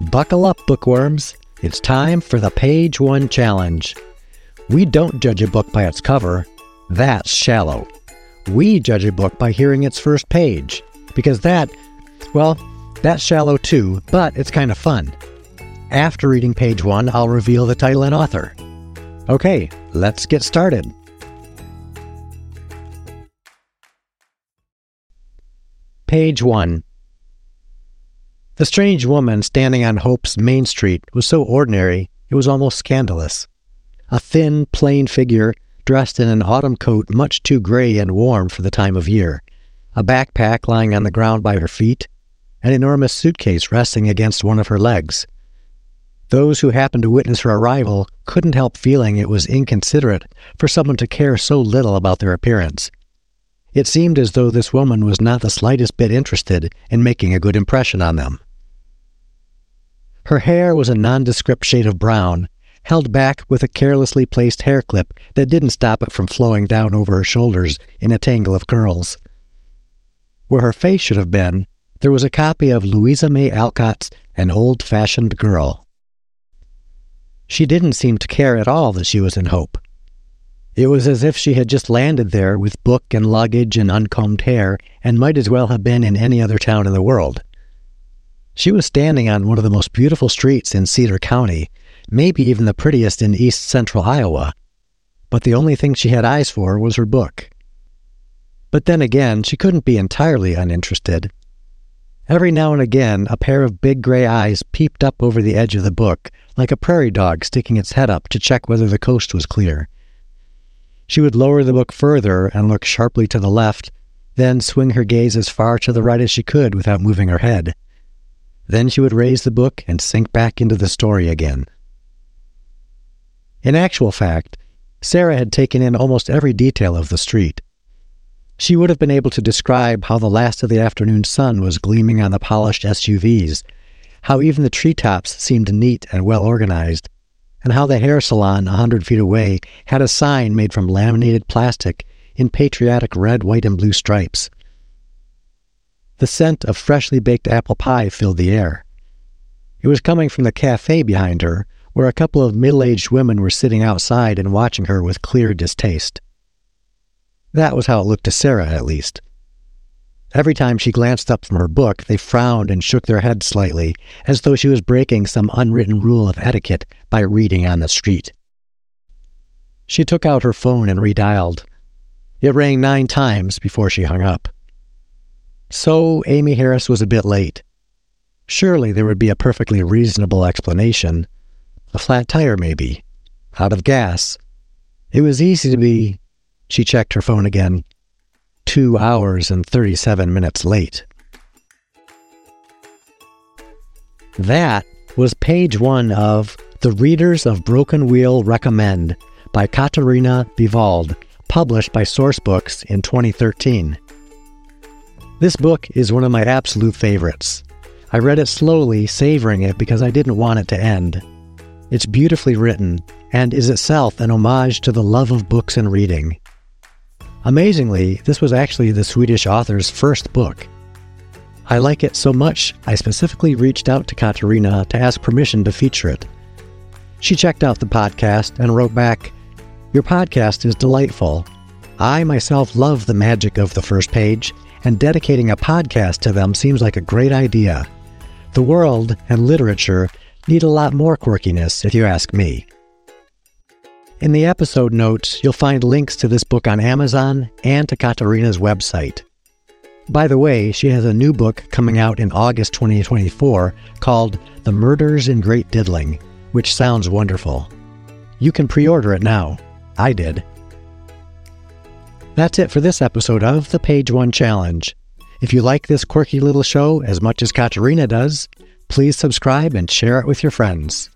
Buckle up, bookworms. It's time for the Page One Challenge. We don't judge a book by its cover, that's shallow. We judge a book by hearing its first page, because that, well, that's shallow too, but it's kind of fun. After reading page one, I'll reveal the title and author. Okay, let's get started. Page 1 The strange woman standing on Hope's Main Street was so ordinary it was almost scandalous. A thin, plain figure dressed in an autumn coat much too gray and warm for the time of year, a backpack lying on the ground by her feet, an enormous suitcase resting against one of her legs. Those who happened to witness her arrival couldn't help feeling it was inconsiderate for someone to care so little about their appearance. It seemed as though this woman was not the slightest bit interested in making a good impression on them. Her hair was a nondescript shade of brown, held back with a carelessly placed hair clip that didn't stop it from flowing down over her shoulders in a tangle of curls. Where her face should have been, there was a copy of Louisa May Alcott's An Old Fashioned Girl. She didn't seem to care at all that she was in Hope. It was as if she had just landed there with book and luggage and uncombed hair and might as well have been in any other town in the world. She was standing on one of the most beautiful streets in Cedar County, maybe even the prettiest in east central Iowa, but the only thing she had eyes for was her book. But then again, she couldn't be entirely uninterested. Every now and again, a pair of big gray eyes peeped up over the edge of the book, like a prairie dog sticking its head up to check whether the coast was clear. She would lower the book further and look sharply to the left, then swing her gaze as far to the right as she could without moving her head. Then she would raise the book and sink back into the story again. In actual fact, Sarah had taken in almost every detail of the street. She would have been able to describe how the last of the afternoon sun was gleaming on the polished SUVs, how even the treetops seemed neat and well organized, and how the hair salon a hundred feet away had a sign made from laminated plastic in patriotic red, white, and blue stripes. The scent of freshly baked apple pie filled the air. It was coming from the cafe behind her, where a couple of middle aged women were sitting outside and watching her with clear distaste. That was how it looked to Sarah, at least. Every time she glanced up from her book, they frowned and shook their heads slightly, as though she was breaking some unwritten rule of etiquette by reading on the street. She took out her phone and redialed. It rang nine times before she hung up. So Amy Harris was a bit late. Surely there would be a perfectly reasonable explanation. A flat tire, maybe. Out of gas. It was easy to be she checked her phone again. Two hours and 37 minutes late. That was page one of The Readers of Broken Wheel Recommend by Katarina Bivald, published by Sourcebooks in 2013. This book is one of my absolute favorites. I read it slowly, savoring it because I didn't want it to end. It's beautifully written and is itself an homage to the love of books and reading. Amazingly, this was actually the Swedish author's first book. I like it so much, I specifically reached out to Katarina to ask permission to feature it. She checked out the podcast and wrote back, Your podcast is delightful. I myself love the magic of the first page, and dedicating a podcast to them seems like a great idea. The world and literature need a lot more quirkiness, if you ask me. In the episode notes, you'll find links to this book on Amazon and to Katarina's website. By the way, she has a new book coming out in August 2024 called The Murders in Great Diddling, which sounds wonderful. You can pre order it now. I did. That's it for this episode of the Page One Challenge. If you like this quirky little show as much as Katarina does, please subscribe and share it with your friends.